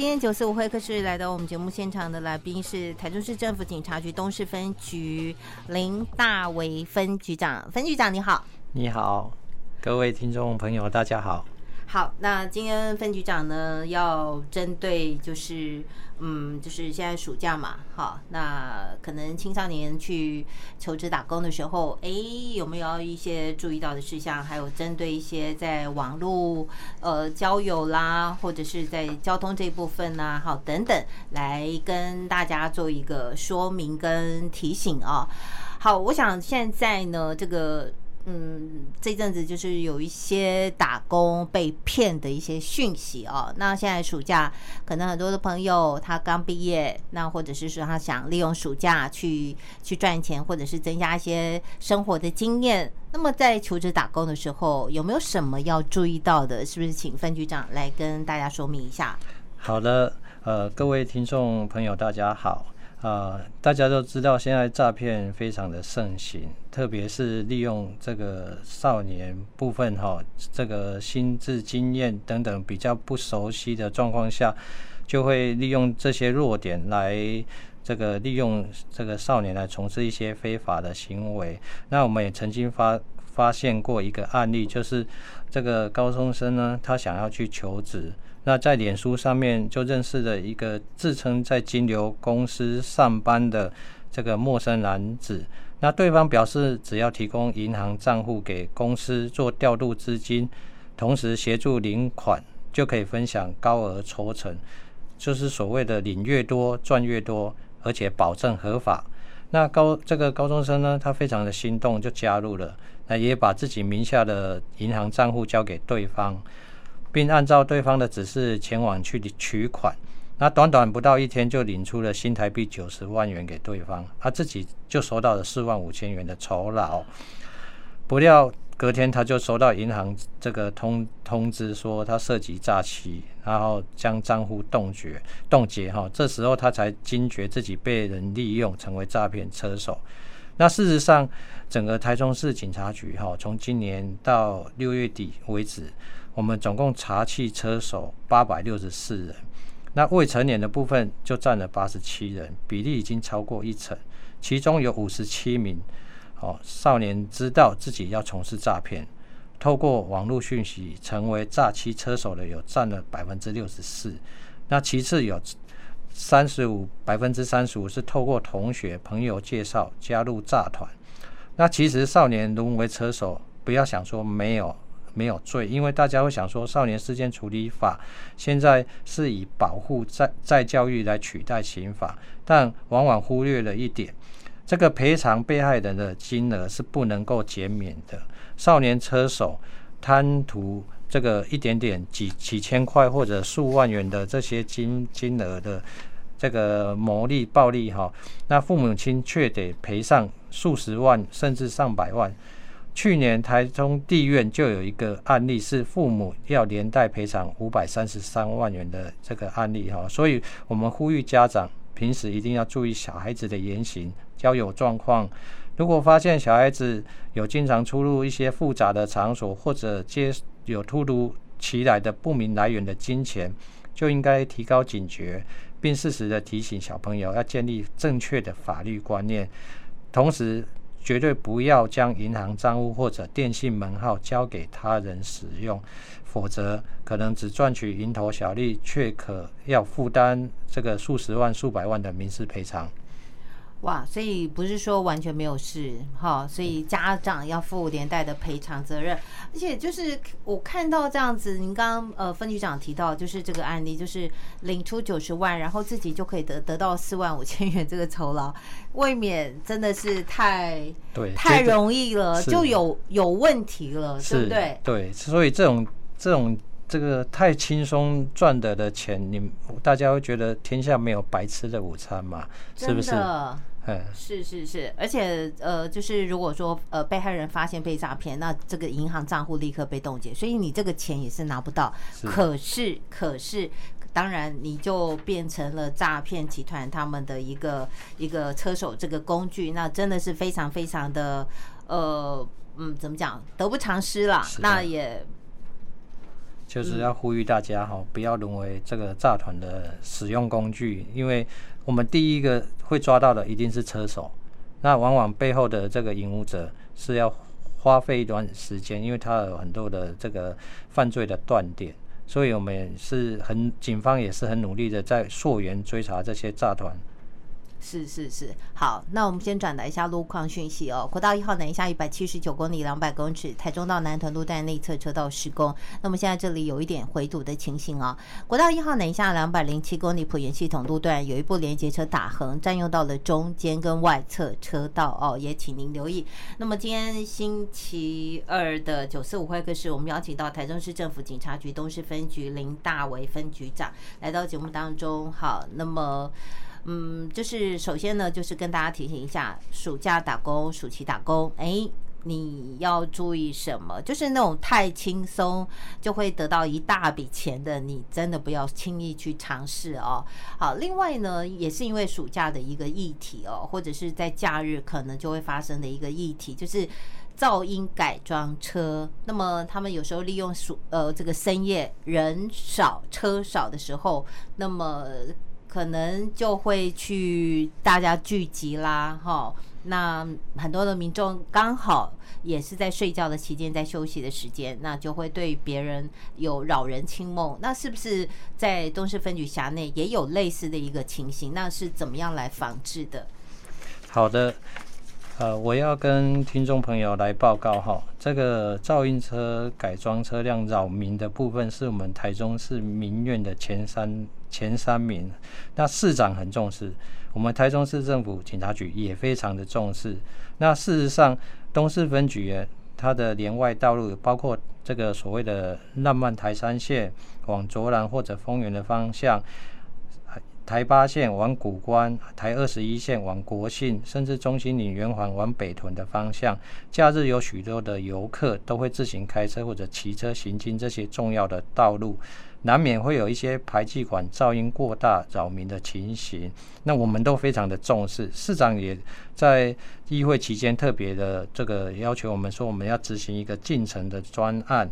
今天九四五会客室来到我们节目现场的来宾是台中市政府警察局东市分局林大为分局长，分局长你好。你好，各位听众朋友，大家好。好，那今天分局长呢要针对就是。嗯，就是现在暑假嘛，好，那可能青少年去求职打工的时候，哎，有没有一些注意到的事项？还有针对一些在网络呃交友啦，或者是在交通这部分呐、好，等等，来跟大家做一个说明跟提醒啊。好，我想现在呢，这个。嗯，这阵子就是有一些打工被骗的一些讯息哦。那现在暑假，可能很多的朋友他刚毕业，那或者是说他想利用暑假去去赚钱，或者是增加一些生活的经验。那么在求职打工的时候，有没有什么要注意到的？是不是请分局长来跟大家说明一下？好的，呃，各位听众朋友，大家好。啊、大家都知道现在诈骗非常的盛行，特别是利用这个少年部分哈、这个心智经验等等比较不熟悉的状况下，就会利用这些弱点来这个利用这个少年来从事一些非法的行为。那我们也曾经发发现过一个案例，就是这个高中生呢，他想要去求职。那在脸书上面就认识了一个自称在金流公司上班的这个陌生男子。那对方表示，只要提供银行账户给公司做调度资金，同时协助领款，就可以分享高额抽成，就是所谓的领越多赚越多，而且保证合法。那高这个高中生呢，他非常的心动，就加入了，那也把自己名下的银行账户交给对方。并按照对方的指示前往去取款，那短短不到一天就领出了新台币九十万元给对方，他自己就收到了四万五千元的酬劳。不料隔天他就收到银行这个通通知说他涉及诈欺，然后将账户冻结冻结哈，这时候他才惊觉自己被人利用，成为诈骗车手。那事实上，整个台中市警察局哈，从今年到六月底为止。我们总共查缉车手八百六十四人，那未成年的部分就占了八十七人，比例已经超过一成。其中有五十七名哦少年知道自己要从事诈骗，透过网络讯息成为诈欺车手的有占了百分之六十四。那其次有三十五百分之三十五是透过同学朋友介绍加入诈团。那其实少年沦为车手，不要想说没有。没有罪，因为大家会想说，少年事件处理法现在是以保护再再教育来取代刑法，但往往忽略了一点，这个赔偿被害人的金额是不能够减免的。少年车手贪图这个一点点几几千块或者数万元的这些金金额的这个牟利暴利哈，那父母亲却得赔上数十万甚至上百万。去年台中地院就有一个案例，是父母要连带赔偿五百三十三万元的这个案例哈，所以我们呼吁家长平时一定要注意小孩子的言行、交友状况。如果发现小孩子有经常出入一些复杂的场所，或者接有突如其来的不明来源的金钱，就应该提高警觉，并适时的提醒小朋友要建立正确的法律观念，同时。绝对不要将银行账户或者电信门号交给他人使用，否则可能只赚取蝇头小利，却可要负担这个数十万、数百万的民事赔偿。哇，所以不是说完全没有事哈，所以家长要负连带的赔偿责任，而且就是我看到这样子，您刚刚呃分局长提到，就是这个案例，就是领出九十万，然后自己就可以得得到四万五千元这个酬劳，未免真的是太对太容易了，就有有问题了，对不对？对，所以这种这种这个太轻松赚得的钱，你大家会觉得天下没有白吃的午餐嘛？是不是？是是是，而且呃，就是如果说呃被害人发现被诈骗，那这个银行账户立刻被冻结，所以你这个钱也是拿不到。可是可是，当然你就变成了诈骗集团他们的一个一个车手这个工具，那真的是非常非常的呃嗯，怎么讲，得不偿失了。那也。就是要呼吁大家哈，不要沦为这个诈团的使用工具，因为我们第一个会抓到的一定是车手，那往往背后的这个引武者是要花费一段时间，因为他有很多的这个犯罪的断点，所以我们也是很警方也是很努力的在溯源追查这些诈团。是是是，好，那我们先转达一下路况讯息哦。国道一号南下一百七十九公里两百公尺，台中到南屯路段内侧车道施工。那么现在这里有一点回堵的情形、哦。国道一号南下两百零七公里，埔盐系统路段有一部连接车打横，占用到了中间跟外侧车道哦，也请您留意。那么今天星期二的九四五会客室，我们邀请到台中市政府警察局东势分局林大为分局长来到节目当中。好，那么。嗯，就是首先呢，就是跟大家提醒一下，暑假打工、暑期打工，哎，你要注意什么？就是那种太轻松就会得到一大笔钱的，你真的不要轻易去尝试哦。好，另外呢，也是因为暑假的一个议题哦，或者是在假日可能就会发生的一个议题，就是噪音改装车。那么他们有时候利用暑呃这个深夜人少车少的时候，那么。可能就会去大家聚集啦，哈，那很多的民众刚好也是在睡觉的期间，在休息的时间，那就会对别人有扰人清梦。那是不是在东势分局辖内也有类似的一个情形？那是怎么样来防治的？好的，呃，我要跟听众朋友来报告哈，这个噪音车改装车辆扰民的部分，是我们台中市民院的前三。前三名，那市长很重视，我们台中市政府警察局也非常的重视。那事实上，东势分局它的连外道路，包括这个所谓的浪漫台三线往卓兰或者丰原的方向，台八线往谷关，台二十一线往国信，甚至中心岭圆环往北屯的方向，假日有许多的游客都会自行开车或者骑车行经这些重要的道路。难免会有一些排气管噪音过大扰民的情形，那我们都非常的重视。市长也在议会期间特别的这个要求我们说，我们要执行一个进程的专案。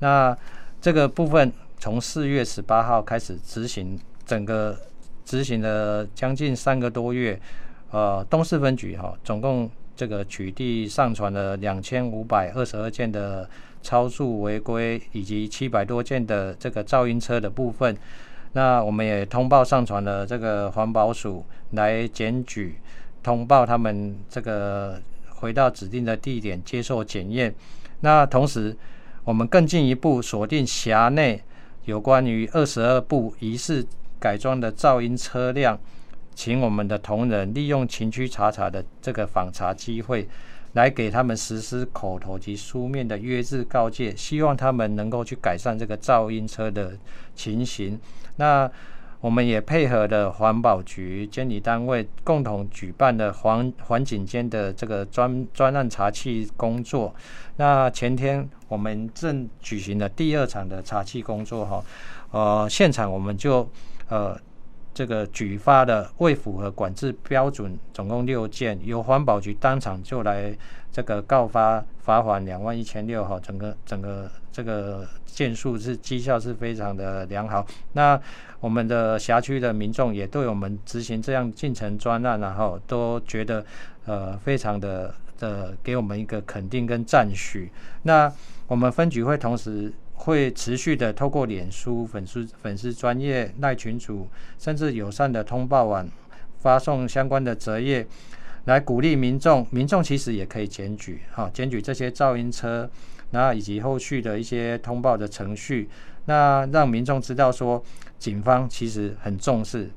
那这个部分从四月十八号开始执行，整个执行了将近三个多月。呃，东势分局哈，总共这个取缔上传了两千五百二十二件的。超速违规以及七百多件的这个噪音车的部分，那我们也通报上传了这个环保署来检举，通报他们这个回到指定的地点接受检验。那同时，我们更进一步锁定辖内有关于二十二部疑似改装的噪音车辆，请我们的同仁利用情区查查的这个访查机会。来给他们实施口头及书面的约制告诫，希望他们能够去改善这个噪音车的情形。那我们也配合的环保局监理单位共同举办的环环境间的这个专专案查气工作。那前天我们正举行了第二场的查气工作哈，呃，现场我们就呃。这个举发的未符合管制标准，总共六件，由环保局当场就来这个告发罚款两万一千六哈，整个整个这个件数是绩效是非常的良好。那我们的辖区的民众也对我们执行这样进程专案，然后都觉得呃非常的的给我们一个肯定跟赞许。那我们分局会同时。会持续的透过脸书粉丝粉丝专业赖群组，甚至友善的通报网发送相关的折页，来鼓励民众。民众其实也可以检举，哈，检举这些噪音车，那以及后续的一些通报的程序，那让民众知道说，警方其实很重视。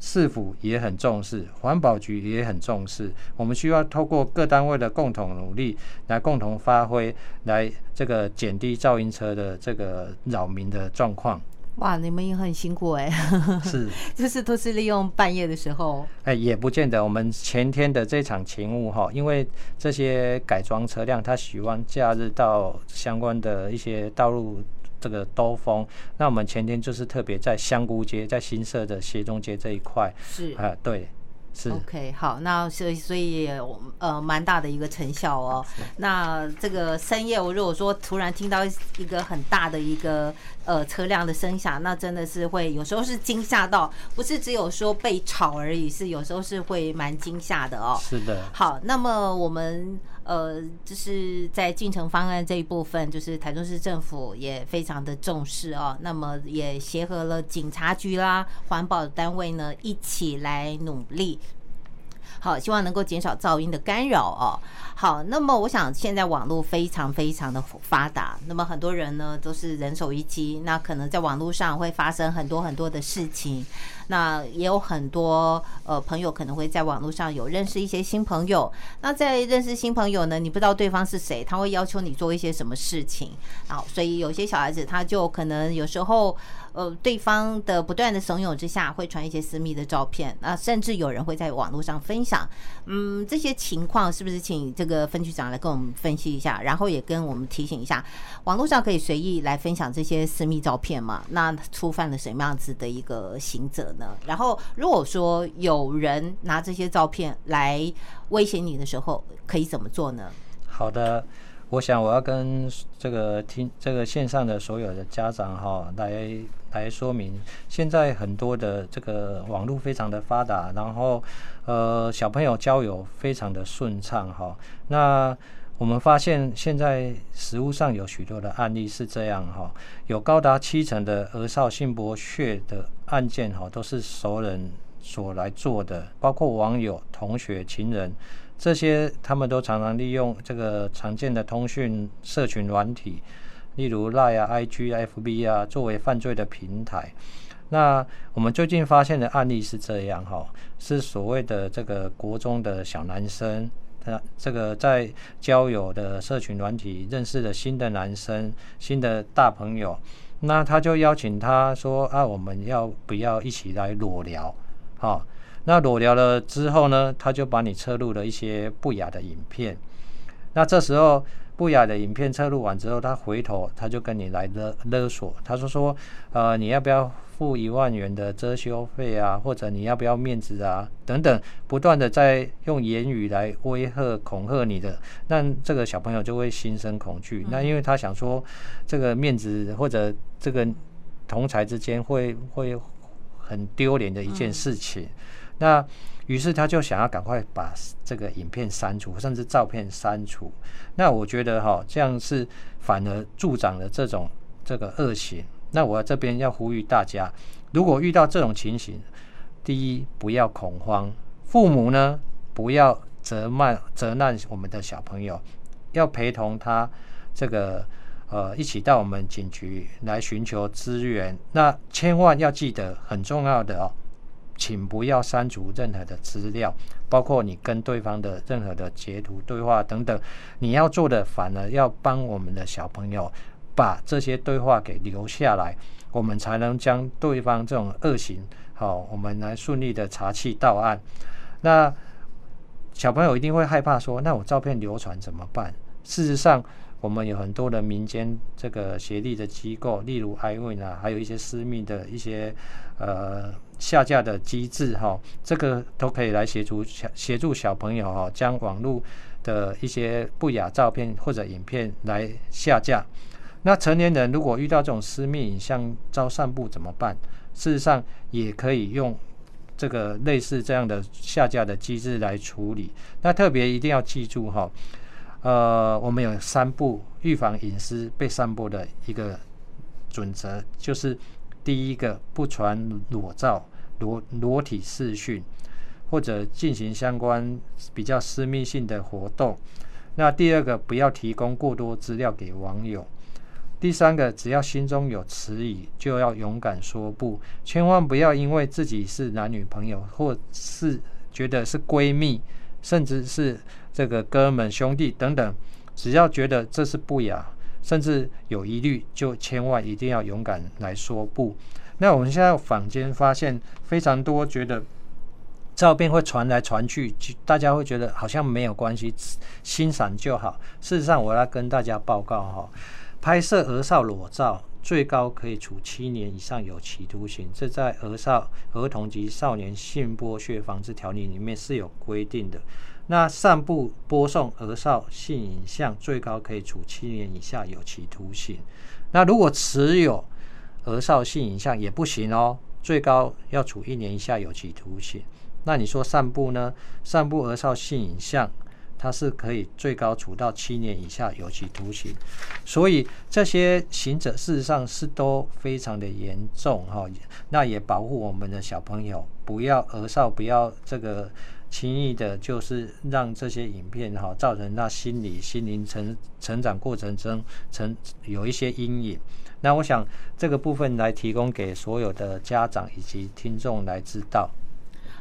市府也很重视，环保局也很重视。我们需要透过各单位的共同努力，来共同发挥，来这个减低噪音车的这个扰民的状况。哇，你们也很辛苦哎、欸。是，就是都是利用半夜的时候。哎，也不见得。我们前天的这场勤务哈，因为这些改装车辆，他喜欢假日到相关的一些道路。这个兜风，那我们前天就是特别在香菇街，在新社的协中街这一块，是啊，对，是 OK，好，那所以所以呃蛮大的一个成效哦。那这个深夜，我如果说突然听到一个很大的一个呃车辆的声响，那真的是会有时候是惊吓到，不是只有说被吵而已，是有时候是会蛮惊吓的哦。是的。好，那么我们呃就是在进城方案这一部分，就是台中市政府也非常的重视哦。那么也协和了警察局啦、环保单位呢一起来努力。好，希望能够减少噪音的干扰哦。好，那么我想现在网络非常非常的发达，那么很多人呢都是人手一机，那可能在网络上会发生很多很多的事情。那也有很多呃朋友可能会在网络上有认识一些新朋友。那在认识新朋友呢，你不知道对方是谁，他会要求你做一些什么事情。好，所以有些小孩子他就可能有时候。呃，对方的不断的怂恿之下，会传一些私密的照片，那甚至有人会在网络上分享。嗯，这些情况是不是请这个分局长来跟我们分析一下，然后也跟我们提醒一下，网络上可以随意来分享这些私密照片吗？那触犯了什么样子的一个刑责呢？然后如果说有人拿这些照片来威胁你的时候，可以怎么做呢？好的。我想我要跟这个听这个线上的所有的家长哈来来说明，现在很多的这个网络非常的发达，然后呃小朋友交友非常的顺畅哈。那我们发现现在实务上有许多的案例是这样哈，有高达七成的儿少性剥削的案件哈都是熟人所来做的，包括网友、同学、情人。这些他们都常常利用这个常见的通讯社群软体，例如 Line 啊、IG 啊、FB 啊，作为犯罪的平台。那我们最近发现的案例是这样哈，是所谓的这个国中的小男生，他这个在交友的社群软体认识了新的男生、新的大朋友，那他就邀请他说啊，我们要不要一起来裸聊？好。那裸聊了之后呢，他就把你侧录了一些不雅的影片。那这时候不雅的影片测录完之后，他回头他就跟你来勒勒索，他说说，呃，你要不要付一万元的遮羞费啊？或者你要不要面子啊？等等，不断的在用言语来威吓恐吓你的，那这个小朋友就会心生恐惧。那因为他想说，这个面子或者这个同侪之间会会很丢脸的一件事情。那于是他就想要赶快把这个影片删除，甚至照片删除。那我觉得哈，这样是反而助长了这种这个恶行。那我这边要呼吁大家，如果遇到这种情形，第一不要恐慌，父母呢不要责骂责难我们的小朋友，要陪同他这个呃一起到我们警局来寻求资源。那千万要记得很重要的哦。请不要删除任何的资料，包括你跟对方的任何的截图、对话等等。你要做的，反而要帮我们的小朋友把这些对话给留下来，我们才能将对方这种恶行，好，我们来顺利的查气到案。那小朋友一定会害怕说：“那我照片流传怎么办？”事实上，我们有很多的民间这个协力的机构，例如 iWin 啊，还有一些私密的一些呃下架的机制哈，这个都可以来协助小协助小朋友哈，将网络的一些不雅照片或者影片来下架。那成年人如果遇到这种私密影像遭散布怎么办？事实上也可以用这个类似这样的下架的机制来处理。那特别一定要记住哈。呃，我们有三步预防隐私被散布的一个准则，就是第一个不传裸照、裸裸体视讯，或者进行相关比较私密性的活动。那第二个不要提供过多资料给网友。第三个，只要心中有迟疑，就要勇敢说不，千万不要因为自己是男女朋友，或是觉得是闺蜜。甚至是这个哥们、兄弟等等，只要觉得这是不雅，甚至有疑虑，就千万一定要勇敢来说不。那我们现在坊间发现非常多，觉得照片会传来传去，大家会觉得好像没有关系，欣赏就好。事实上，我要跟大家报告哈，拍摄儿少裸照最高可以处七年以上有期徒刑。这在儿少儿童及少年性剥削防治条例里面是有规定的。那散布播送儿少性影像，最高可以处七年以下有期徒刑。那如果持有儿少性影像也不行哦，最高要处一年以下有期徒刑。那你说散布呢？散布儿少性影像，它是可以最高处到七年以下有期徒刑。所以这些行者事实上是都非常的严重哈。那也保护我们的小朋友，不要儿少不要这个轻易的，就是让这些影片哈造成那心理心灵成成长过程中成有一些阴影。那我想这个部分来提供给所有的家长以及听众来知道。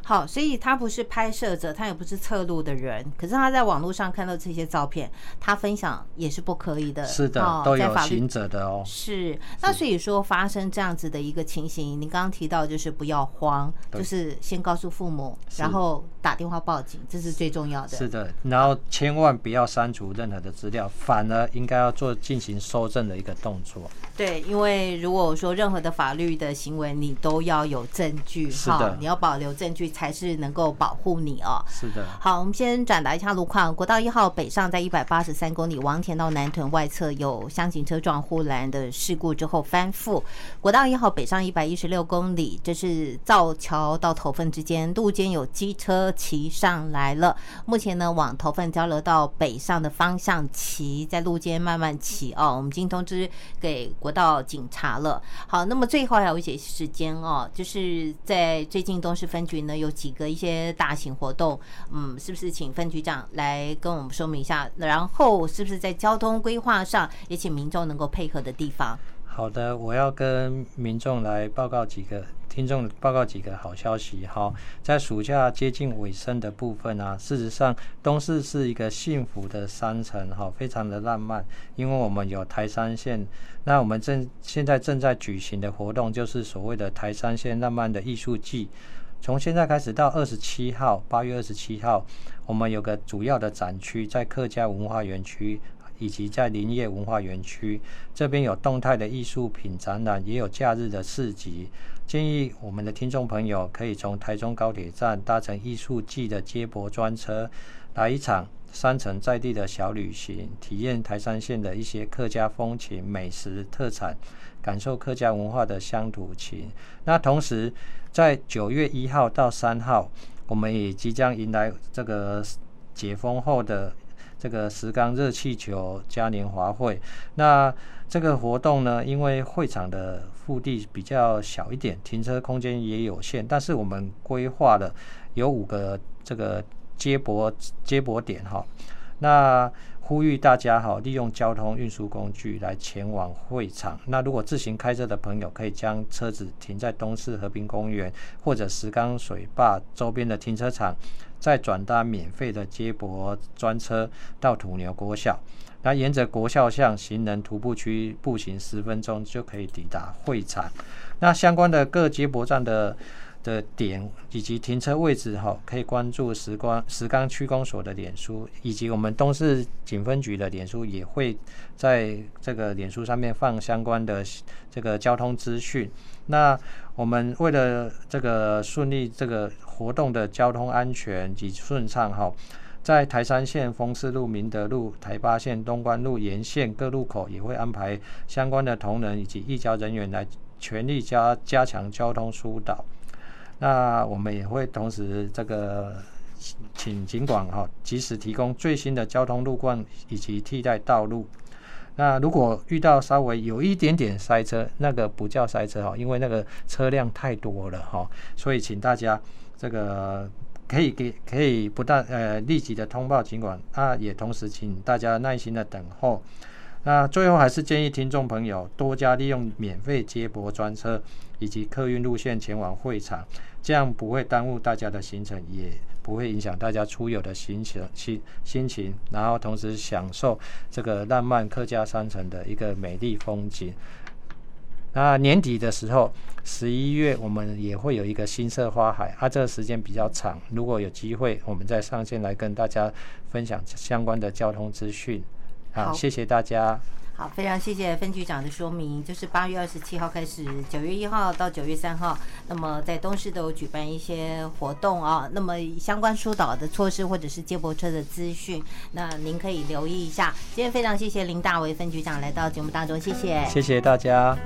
好，所以他不是拍摄者，他也不是侧录的人，可是他在网络上看到这些照片，他分享也是不可以的。是的，哦、都有行者的哦。是，那所以说发生这样子的一个情形，你刚刚提到就是不要慌，就是先告诉父母，然后打电话报警，这是最重要的。是的，然后千万不要删除任何的资料，反而应该要做进行搜证的一个动作。对，因为如果说任何的法律的行为，你都要有证据，是的，你要保留证据。才是能够保护你哦。是的。好，我们先转达一下路况。国道一号北上在一百八十三公里，王田到南屯外侧有箱型车撞护栏的事故之后翻覆。国道一号北上一百一十六公里，这是造桥到头份之间，路肩有机车骑上来了。目前呢，往头份交流道北上的方向骑，在路肩慢慢骑哦。我们已经通知给国道警察了。好，那么最后还有一些时间哦，就是在最近东市分局呢有。几个一些大型活动，嗯，是不是请分局长来跟我们说明一下？然后是不是在交通规划上也请民众能够配合的地方？好的，我要跟民众来报告几个听众报告几个好消息。好，在暑假接近尾声的部分啊，事实上东势是一个幸福的山城，哈，非常的浪漫，因为我们有台山线。那我们正现在正在举行的活动就是所谓的台山线浪漫的艺术季。从现在开始到二十七号，八月二十七号，我们有个主要的展区在客家文化园区，以及在林业文化园区这边有动态的艺术品展览，也有假日的市集。建议我们的听众朋友可以从台中高铁站搭乘艺术季的接驳专车，来一场山城在地的小旅行，体验台山线的一些客家风情、美食特产。感受客家文化的乡土情。那同时，在九月一号到三号，我们也即将迎来这个解封后的这个石冈热气球嘉年华会。那这个活动呢，因为会场的腹地比较小一点，停车空间也有限，但是我们规划了有五个这个接驳接驳点哈。那呼吁大家哈，利用交通运输工具来前往会场。那如果自行开车的朋友，可以将车子停在东势和平公园或者石冈水坝周边的停车场，再转搭免费的接驳专车到土牛国小。那沿着国校巷行人徒步区步行十分钟就可以抵达会场。那相关的各接驳站的。的点以及停车位置哈，可以关注石光石冈区公所的脸书，以及我们东市警分局的脸书，也会在这个脸书上面放相关的这个交通资讯。那我们为了这个顺利这个活动的交通安全及顺畅哈，在台三线丰势路、明德路、台八线东关路沿线各路口也会安排相关的同仁以及义交人员来全力加加强交通疏导。那我们也会同时这个请警管哈，及时提供最新的交通路况以及替代道路。那如果遇到稍微有一点点塞车，那个不叫塞车哈，因为那个车辆太多了哈，所以请大家这个可以给可以不但呃立即的通报警管，啊也同时请大家耐心的等候。那最后还是建议听众朋友多加利用免费接驳专车以及客运路线前往会场。这样不会耽误大家的行程，也不会影响大家出游的心情心心情，然后同时享受这个浪漫客家山城的一个美丽风景。那年底的时候，十一月我们也会有一个新色花海，啊，这个时间比较长，如果有机会，我们再上线来跟大家分享相关的交通资讯。好，谢谢大家。好，非常谢谢分局长的说明。就是八月二十七号开始，九月一号到九月三号，那么在东市都有举办一些活动啊。那么相关疏导的措施或者是接驳车的资讯，那您可以留意一下。今天非常谢谢林大为分局长来到节目当中，谢谢，谢谢大家。